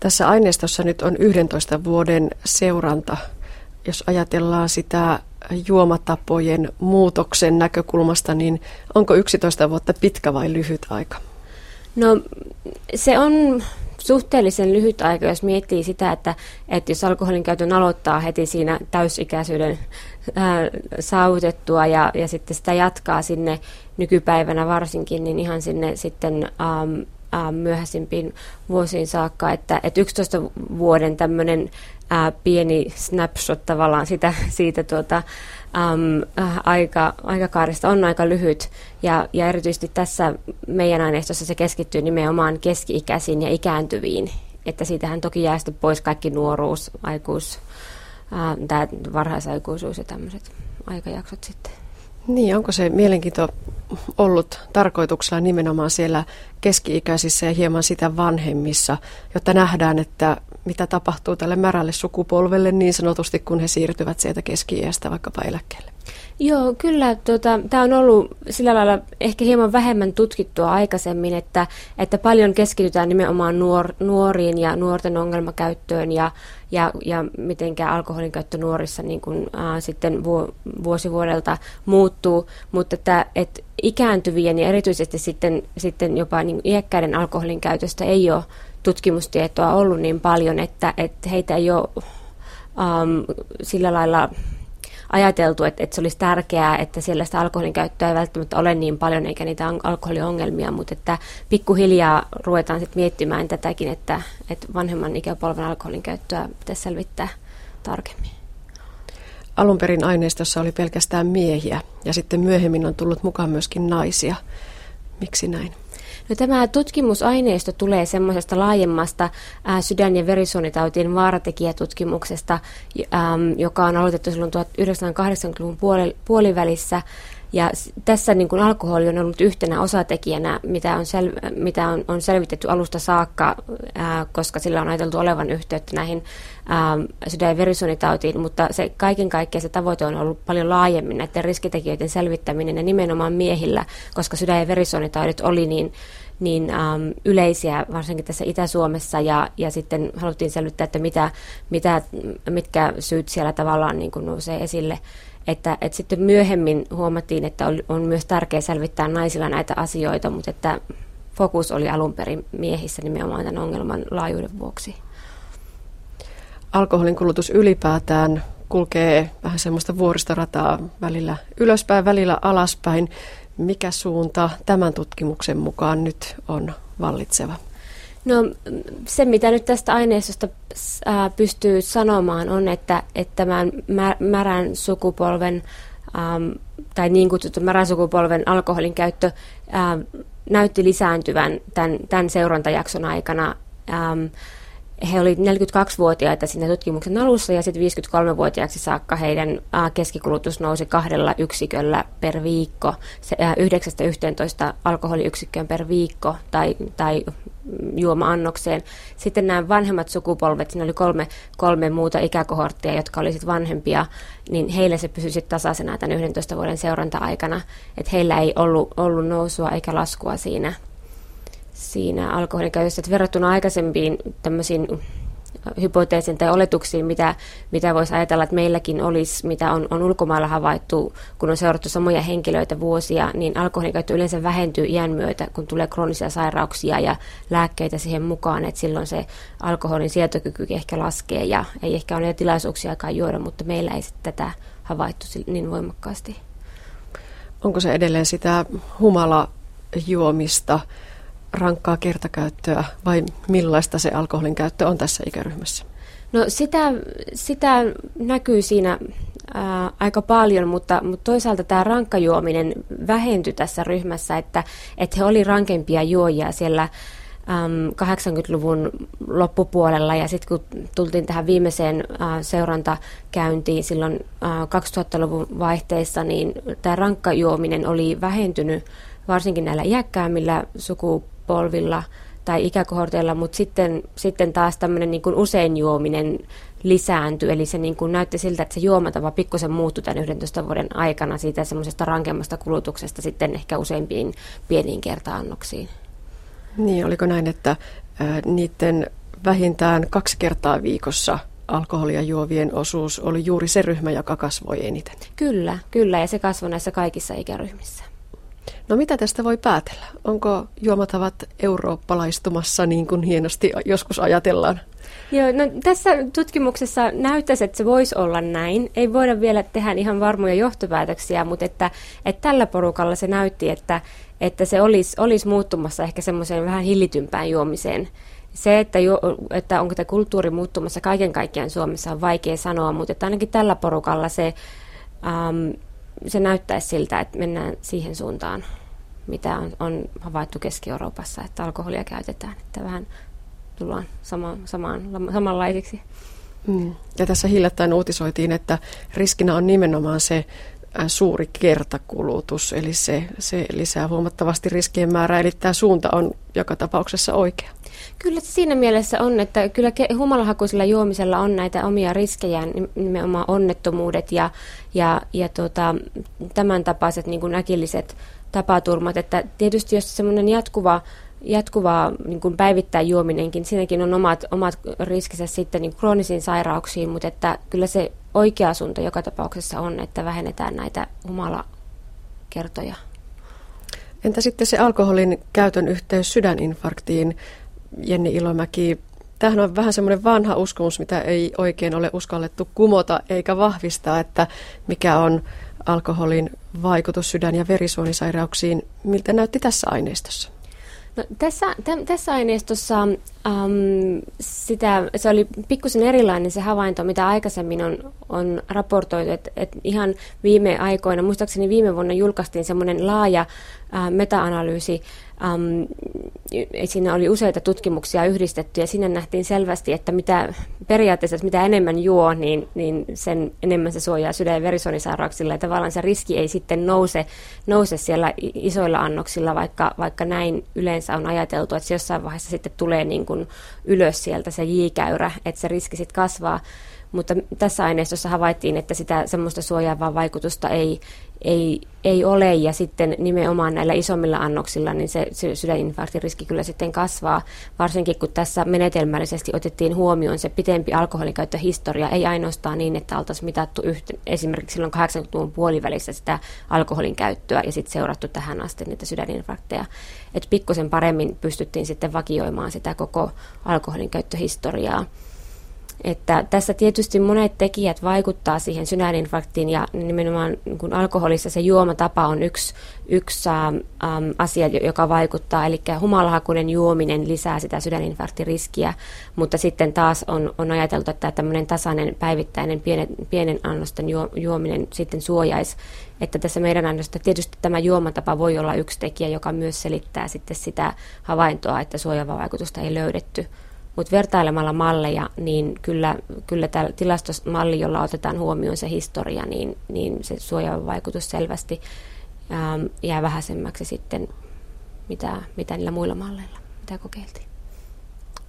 Tässä aineistossa nyt on 11 vuoden seuranta, jos ajatellaan sitä juomatapojen muutoksen näkökulmasta, niin onko 11 vuotta pitkä vai lyhyt aika? No se on suhteellisen lyhyt aika, jos miettii sitä, että, että jos alkoholin käytön aloittaa heti siinä täysikäisyyden ää, saavutettua ja, ja sitten sitä jatkaa sinne nykypäivänä varsinkin, niin ihan sinne sitten äm, myöhäisimpiin vuosiin saakka, että, että 11 vuoden tämmöinen pieni snapshot tavallaan sitä, siitä tuota, äm, äh, aika, aikakaarista on aika lyhyt ja, ja erityisesti tässä meidän aineistossa se keskittyy nimenomaan keski-ikäisiin ja ikääntyviin, että siitähän toki jää sitten pois kaikki nuoruus, aikuus, tämä varhaisaikuisuus ja tämmöiset aikajaksot sitten. Niin, onko se mielenkiinto ollut tarkoituksella nimenomaan siellä keski-ikäisissä ja hieman sitä vanhemmissa, jotta nähdään, että mitä tapahtuu tälle märälle sukupolvelle niin sanotusti, kun he siirtyvät sieltä keski-iästä vaikkapa eläkkeelle? Joo, kyllä. Tota, Tämä on ollut sillä lailla ehkä hieman vähemmän tutkittua aikaisemmin, että, että paljon keskitytään nimenomaan nuor, nuoriin ja nuorten ongelmakäyttöön ja, ja, ja miten alkoholin käyttö nuorissa niin kun, äh, sitten vu, vuosi vuodelta muuttuu, mutta että, että ikääntyvien ja erityisesti sitten, sitten jopa niin iäkkäiden alkoholin käytöstä ei ole tutkimustietoa ollut niin paljon, että, että heitä ei ole um, sillä lailla ajateltu, että, että se olisi tärkeää, että siellä sitä alkoholin käyttöä ei välttämättä ole niin paljon eikä niitä alkoholiongelmia, mutta että pikkuhiljaa ruvetaan sitten miettimään tätäkin, että, että vanhemman ikäpolven alkoholin käyttöä pitäisi selvittää tarkemmin. Alun perin aineistossa oli pelkästään miehiä ja sitten myöhemmin on tullut mukaan myöskin naisia. Miksi näin? No, tämä tutkimusaineisto tulee semmoisesta laajemmasta ää, sydän- ja verisuonitautien vaaratekijätutkimuksesta, äm, joka on aloitettu silloin 1980-luvun puoli, puolivälissä. Ja tässä niin kuin alkoholi on ollut yhtenä osatekijänä, mitä on, sel, mitä on, on selvitetty alusta saakka, ää, koska sillä on ajateltu olevan yhteyttä näihin ää, sydän- ja verisuonitautiin, mutta se kaiken kaikkiaan se tavoite on ollut paljon laajemmin näiden riskitekijöiden selvittäminen ja nimenomaan miehillä, koska sydän- ja verisuonitaudit oli niin niin ähm, yleisiä, varsinkin tässä Itä-Suomessa, ja, ja sitten haluttiin selvittää, että mitä, mitä, mitkä syyt siellä tavallaan niin kuin nousee esille. Että, että sitten myöhemmin huomattiin, että on, on myös tärkeää selvittää naisilla näitä asioita, mutta että fokus oli alun perin miehissä nimenomaan tämän ongelman laajuuden vuoksi. Alkoholin kulutus ylipäätään kulkee vähän semmoista vuoristorataa välillä ylöspäin, välillä alaspäin. Mikä suunta tämän tutkimuksen mukaan nyt on vallitseva? No se, mitä nyt tästä aineistosta pystyy sanomaan, on, että, että tämän märän sukupolven äm, tai niin kutsuttu märän sukupolven alkoholin käyttö ää, näytti lisääntyvän tämän, tämän seurantajakson aikana. Äm, he olivat 42-vuotiaita siinä tutkimuksen alussa ja sitten 53-vuotiaaksi saakka heidän keskikulutus nousi kahdella yksiköllä per viikko, 9-11 alkoholiyksikköön per viikko tai, tai juoma-annokseen. Sitten nämä vanhemmat sukupolvet, siinä oli kolme, kolme muuta ikäkohorttia, jotka olivat vanhempia, niin heillä se pysyi sitten tasaisena tämän 11 vuoden seuranta-aikana, että heillä ei ollut, ollut nousua eikä laskua siinä siinä alkoholin käytössä, että verrattuna aikaisempiin tämmöisiin hypoteesiin tai oletuksiin, mitä, mitä voisi ajatella, että meilläkin olisi, mitä on, on ulkomailla havaittu, kun on seurattu samoja henkilöitä vuosia, niin alkoholin käyttö yleensä vähentyy iän myötä, kun tulee kroonisia sairauksia ja lääkkeitä siihen mukaan, että silloin se alkoholin sietokyky ehkä laskee ja ei ehkä ole tilaisuuksiakaan juoda, mutta meillä ei sitten tätä havaittu niin voimakkaasti. Onko se edelleen sitä humalajuomista? Rankkaa kertakäyttöä vai millaista se alkoholin käyttö on tässä ikäryhmässä? No sitä, sitä näkyy siinä ää, aika paljon, mutta, mutta toisaalta tämä rankkajuominen vähentyi tässä ryhmässä, että, että he oli rankempia juojia siellä äm, 80-luvun loppupuolella ja sitten kun tultiin tähän viimeiseen ää, seurantakäyntiin silloin ää, 2000-luvun vaihteessa, niin tämä rankkajuominen oli vähentynyt varsinkin näillä iäkkäämmillä sukupuolilla polvilla tai ikäkohorteilla, mutta sitten, sitten taas tämmöinen niin usein juominen lisääntyi, eli se niin kuin näytti siltä, että se juomatapa pikkusen muuttui tämän 11 vuoden aikana siitä semmoisesta rankemmasta kulutuksesta sitten ehkä useimpiin pieniin kertaannoksiin. Niin, oliko näin, että niiden vähintään kaksi kertaa viikossa alkoholia juovien osuus oli juuri se ryhmä, joka kasvoi eniten. Kyllä, kyllä, ja se kasvoi näissä kaikissa ikäryhmissä. No mitä tästä voi päätellä? Onko juomatavat eurooppalaistumassa niin kuin hienosti joskus ajatellaan? Joo, no tässä tutkimuksessa näyttäisi, että se voisi olla näin. Ei voida vielä tehdä ihan varmoja johtopäätöksiä, mutta että, että tällä porukalla se näytti, että, että se olisi, olisi muuttumassa ehkä semmoiseen vähän hillitympään juomiseen. Se, että, jo, että onko tämä kulttuuri muuttumassa kaiken kaikkiaan Suomessa on vaikea sanoa, mutta että ainakin tällä porukalla se, ähm, se näyttäisi siltä, että mennään siihen suuntaan, mitä on, on havaittu Keski-Euroopassa, että alkoholia käytetään, että vähän tullaan sama, samaan, samanlaisiksi. Mm. Ja tässä hiljattain uutisoitiin, että riskinä on nimenomaan se suuri kertakulutus, eli se, se lisää huomattavasti riskien määrää, eli tämä suunta on joka tapauksessa oikea. Kyllä siinä mielessä on, että kyllä humalahakuisella juomisella on näitä omia riskejä, nimenomaan onnettomuudet ja, ja, ja tuota, tämän tapaiset niin kuin äkilliset tapaturmat. Että tietysti jos semmoinen jatkuva jatkuva niin kuin päivittäin juominenkin, siinäkin on omat, omat riskinsä sitten niin kroonisiin sairauksiin, mutta että kyllä se oikea suunta joka tapauksessa on, että vähennetään näitä humalakertoja. Entä sitten se alkoholin käytön yhteys sydäninfarktiin, Jenni Ilomäki? Tämähän on vähän semmoinen vanha uskomus, mitä ei oikein ole uskallettu kumota eikä vahvistaa, että mikä on alkoholin vaikutus sydän- ja verisuonisairauksiin. Miltä näytti tässä aineistossa? No, tässä, t- tässä aineistossa äm, sitä, se oli pikkusen erilainen se havainto, mitä aikaisemmin on, on raportoitu. Että et ihan viime aikoina, muistaakseni viime vuonna julkaistiin semmoinen laaja ä, meta-analyysi Um, siinä oli useita tutkimuksia yhdistetty ja siinä nähtiin selvästi, että mitä periaatteessa mitä enemmän juo, niin, niin sen enemmän se suojaa sydän- ja verisuonisairauksilla. Ja tavallaan se riski ei sitten nouse, nouse siellä isoilla annoksilla, vaikka, vaikka näin yleensä on ajateltu, että se jossain vaiheessa sitten tulee niin kuin ylös sieltä se J-käyrä, että se riski sitten kasvaa. Mutta tässä aineistossa havaittiin, että sitä semmoista suojaavaa vaikutusta ei, ei, ei ole. Ja sitten nimenomaan näillä isommilla annoksilla niin se, sydäninfarktin riski kyllä sitten kasvaa, varsinkin kun tässä menetelmällisesti otettiin huomioon se pitempi alkoholinkäyttöhistoria, ei ainoastaan niin, että oltaisiin mitattu yhtä, esimerkiksi silloin 80-luvun puolivälissä sitä alkoholin käyttöä ja sitten seurattu tähän asti niitä sydäninfarkteja, että pikkusen paremmin pystyttiin sitten vakioimaan sitä koko alkoholin käyttöhistoriaa. Että tässä tietysti monet tekijät vaikuttaa siihen sydäninfarktiin ja nimenomaan kun alkoholissa se juomatapa on yksi, yksi ähm, asia, joka vaikuttaa. Eli humalahakuinen juominen lisää sitä sydäninfarktiriskiä, mutta sitten taas on, on ajateltu, että tämmöinen tasainen päivittäinen pienen, pienen annosten juominen sitten suojaisi. Että tässä meidän annosta tietysti tämä juomatapa voi olla yksi tekijä, joka myös selittää sitten sitä havaintoa, että suojaavaa vaikutusta ei löydetty. Mutta vertailemalla malleja, niin kyllä, kyllä tämä tilastomalli, jolla otetaan huomioon se historia, niin, niin se suojaava vaikutus selvästi ähm, jää vähäisemmäksi sitten, mitä, mitä niillä muilla malleilla, mitä kokeiltiin.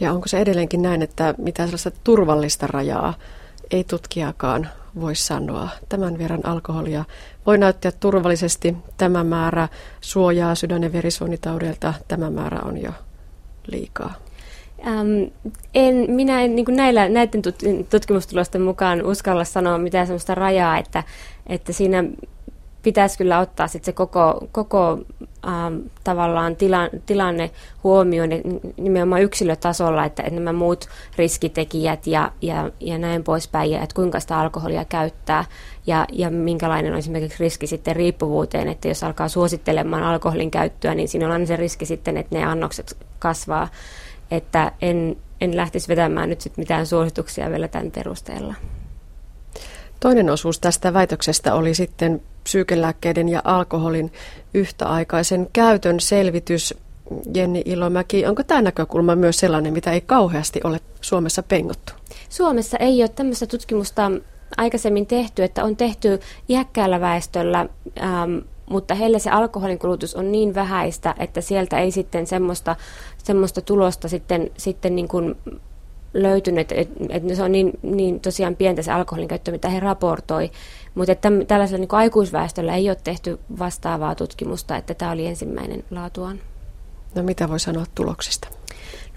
Ja onko se edelleenkin näin, että mitään sellaista turvallista rajaa ei tutkijakaan voi sanoa. Tämän verran alkoholia voi näyttää turvallisesti. Tämä määrä suojaa sydän- ja verisuonitaudelta. Tämä määrä on jo liikaa. Ähm, en, minä en niin näillä, näiden tutkimustulosten mukaan uskalla sanoa mitään sellaista rajaa, että, että siinä pitäisi kyllä ottaa sit se koko, koko ähm, tavallaan tila, tilanne huomioon nimenomaan yksilötasolla, että, että nämä muut riskitekijät ja, ja, ja näin poispäin, ja että kuinka sitä alkoholia käyttää ja, ja minkälainen on esimerkiksi riski sitten riippuvuuteen, että jos alkaa suosittelemaan alkoholin käyttöä, niin siinä on aina se riski sitten, että ne annokset kasvaa että en, en lähtisi vetämään nyt sit mitään suosituksia vielä tämän perusteella. Toinen osuus tästä väitöksestä oli sitten psyykelääkkeiden ja alkoholin yhtäaikaisen käytön selvitys. Jenni Ilomäki, onko tämä näkökulma myös sellainen, mitä ei kauheasti ole Suomessa pengottu? Suomessa ei ole tämmöistä tutkimusta aikaisemmin tehty, että on tehty iäkkäällä väestöllä ähm, mutta heille se alkoholin kulutus on niin vähäistä, että sieltä ei sitten semmoista, semmoista tulosta sitten, sitten niin kuin löytynyt, että et se on niin, niin tosiaan pientä se alkoholin käyttö, mitä he raportoi. Mutta että tällaisella niin aikuisväestöllä ei ole tehty vastaavaa tutkimusta, että tämä oli ensimmäinen laatuaan. No mitä voi sanoa tuloksista?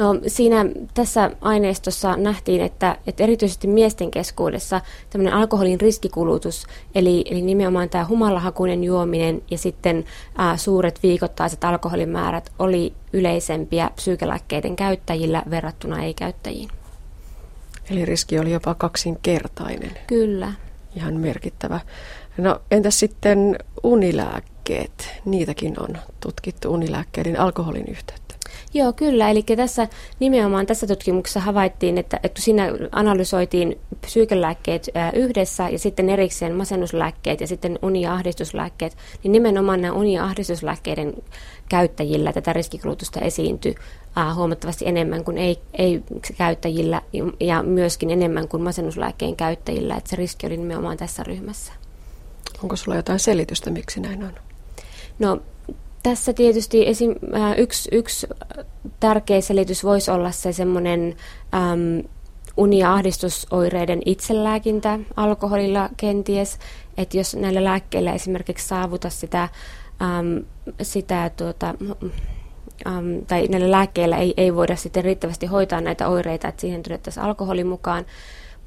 No siinä tässä aineistossa nähtiin, että, että erityisesti miesten keskuudessa tämmöinen alkoholin riskikulutus, eli, eli nimenomaan tämä humalahakuinen juominen ja sitten ää, suuret viikoittaiset alkoholimäärät oli yleisempiä psyykelääkkeiden käyttäjillä verrattuna ei-käyttäjiin. Eli riski oli jopa kaksinkertainen. Kyllä. Ihan merkittävä. No entäs sitten unilääkkeet? Niitäkin on tutkittu unilääkkeiden alkoholin yhteyttä. Joo, kyllä. Eli tässä nimenomaan tässä tutkimuksessa havaittiin, että, että siinä analysoitiin psyykelääkkeet yhdessä ja sitten erikseen masennuslääkkeet ja sitten uni- ja ahdistuslääkkeet, niin nimenomaan nämä uni- ja ahdistuslääkkeiden käyttäjillä tätä riskikulutusta esiintyi huomattavasti enemmän kuin ei, ei-käyttäjillä ja myöskin enemmän kuin masennuslääkkeen käyttäjillä, että se riski oli nimenomaan tässä ryhmässä. Onko sulla jotain selitystä, miksi näin on? No tässä tietysti esim, äh, yksi, yksi tärkeä selitys voisi olla se semmoinen ähm, uni- ja ahdistusoireiden itselääkintä alkoholilla kenties, että jos näillä lääkkeillä esimerkiksi saavuta sitä, ähm, sitä tuota, ähm, tai näillä lääkkeillä ei, ei voida sitten riittävästi hoitaa näitä oireita, että siihen todettaisiin alkoholi mukaan,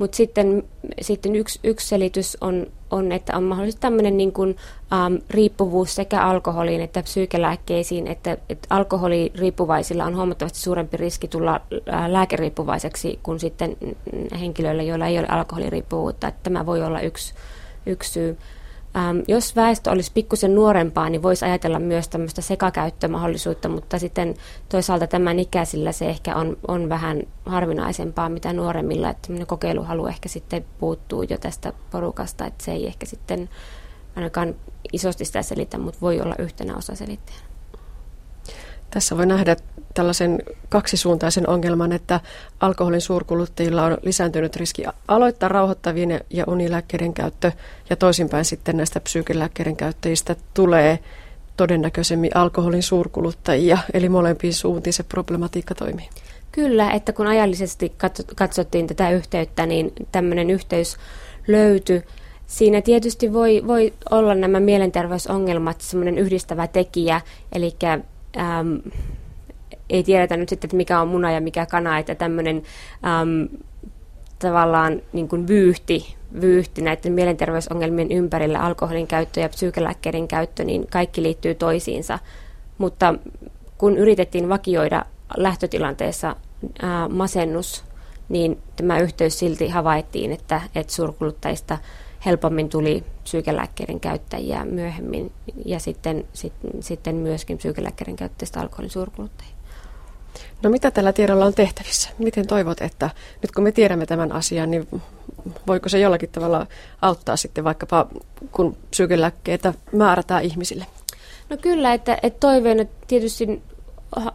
mutta sitten, sitten yksi, yksi selitys on, on, että on mahdollisesti tämmöinen niin kuin, ähm, riippuvuus sekä alkoholiin että psyykelääkkeisiin, että, että alkoholiriippuvaisilla on huomattavasti suurempi riski tulla äh, lääkeriippuvaiseksi kuin sitten henkilöillä, joilla ei ole alkoholiriippuvuutta. Että tämä voi olla yksi, yksi syy. Ähm, jos väestö olisi pikkusen nuorempaa, niin voisi ajatella myös tämmöistä sekakäyttömahdollisuutta, mutta sitten toisaalta tämän ikäisillä se ehkä on, on vähän harvinaisempaa mitä nuoremmilla, että kokeiluhalu ehkä sitten puuttuu jo tästä porukasta, että se ei ehkä sitten ainakaan isosti sitä selitä, mutta voi olla yhtenä osa selittäjänä. Tässä voi nähdä tällaisen kaksisuuntaisen ongelman, että alkoholin suurkuluttajilla on lisääntynyt riski aloittaa rauhoittavien ja unilääkkeiden käyttö ja toisinpäin sitten näistä psyykelääkkeiden käyttäjistä tulee todennäköisemmin alkoholin suurkuluttajia, eli molempiin suuntiin se problematiikka toimii. Kyllä, että kun ajallisesti katsottiin tätä yhteyttä, niin tämmöinen yhteys löytyi. Siinä tietysti voi, voi olla nämä mielenterveysongelmat semmoinen yhdistävä tekijä, eli äm, ei tiedetä nyt sitten, että mikä on muna ja mikä kana, että tämmöinen äm, tavallaan niin kuin vyyhti, vyyhti näiden mielenterveysongelmien ympärillä, alkoholin käyttö ja psyykelääkkeiden käyttö, niin kaikki liittyy toisiinsa. Mutta kun yritettiin vakioida lähtötilanteessa ää, masennus, niin tämä yhteys silti havaittiin, että, että suurkuluttajista helpommin tuli psyykelääkkeiden käyttäjiä myöhemmin ja sitten, sit, sitten myöskin psyykelääkkeiden käyttäjistä alkoholin suurkuluttajia. No mitä tällä tiedolla on tehtävissä? Miten toivot, että nyt kun me tiedämme tämän asian, niin voiko se jollakin tavalla auttaa sitten vaikkapa, kun psyykelääkkeitä määrätään ihmisille? No kyllä, että, että toiveena tietysti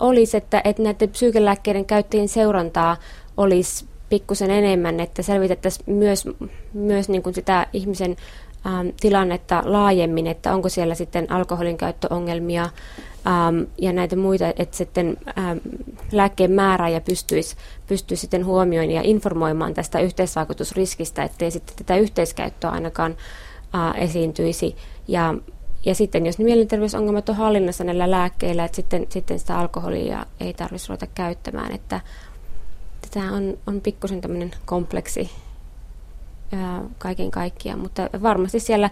olisi, että, että näiden psyykelääkkeiden käyttäjien seurantaa olisi pikkusen enemmän, että selvitettäisiin myös, myös niin kuin sitä ihmisen ähm, tilannetta laajemmin, että onko siellä sitten alkoholin käyttöongelmia ähm, ja näitä muita, että sitten ähm, lääkkeen määrääjä pystyisi, pystyisi sitten huomioimaan ja informoimaan tästä yhteisvaikutusriskistä, ettei sitten tätä yhteiskäyttöä ainakaan äh, esiintyisi. Ja, ja sitten jos mielenterveysongelmat on hallinnassa näillä lääkkeillä, että sitten, sitten sitä alkoholia ei tarvitsisi ruveta käyttämään, että tämä on, on pikkusen tämmöinen kompleksi ää, kaiken kaikkiaan, mutta varmasti siellä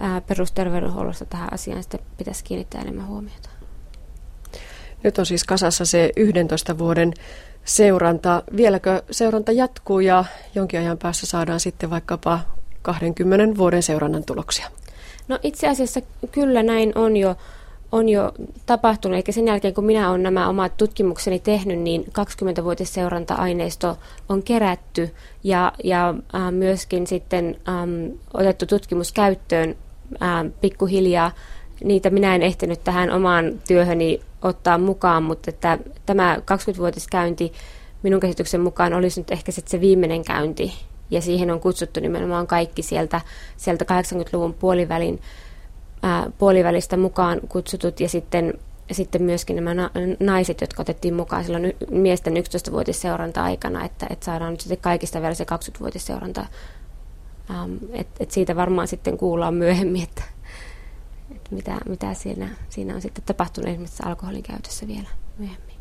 ää, perusterveydenhuollossa tähän asiaan sitten pitäisi kiinnittää enemmän huomiota. Nyt on siis kasassa se 11 vuoden seuranta. Vieläkö seuranta jatkuu ja jonkin ajan päässä saadaan sitten vaikkapa 20 vuoden seurannan tuloksia? No itse asiassa kyllä näin on jo on jo tapahtunut, eikä sen jälkeen kun minä olen nämä omat tutkimukseni tehnyt, niin 20-vuotisseuranta-aineisto on kerätty ja, ja äh, myöskin sitten ähm, otettu tutkimus käyttöön äh, pikkuhiljaa. Niitä minä en ehtinyt tähän omaan työhöni ottaa mukaan, mutta että tämä 20-vuotiskäynti minun käsityksen mukaan olisi nyt ehkä sitten se viimeinen käynti, ja siihen on kutsuttu nimenomaan kaikki sieltä, sieltä 80-luvun puolivälin puolivälistä mukaan kutsutut ja sitten, sitten myöskin nämä na- naiset, jotka otettiin mukaan silloin miesten 11-vuotisseuranta-aikana, että, että saadaan nyt sitten kaikista vielä se 20-vuotisseuranta. Ähm, et, et siitä varmaan sitten kuullaan myöhemmin, että, että mitä, mitä siinä, siinä on sitten tapahtunut esimerkiksi alkoholin käytössä vielä myöhemmin.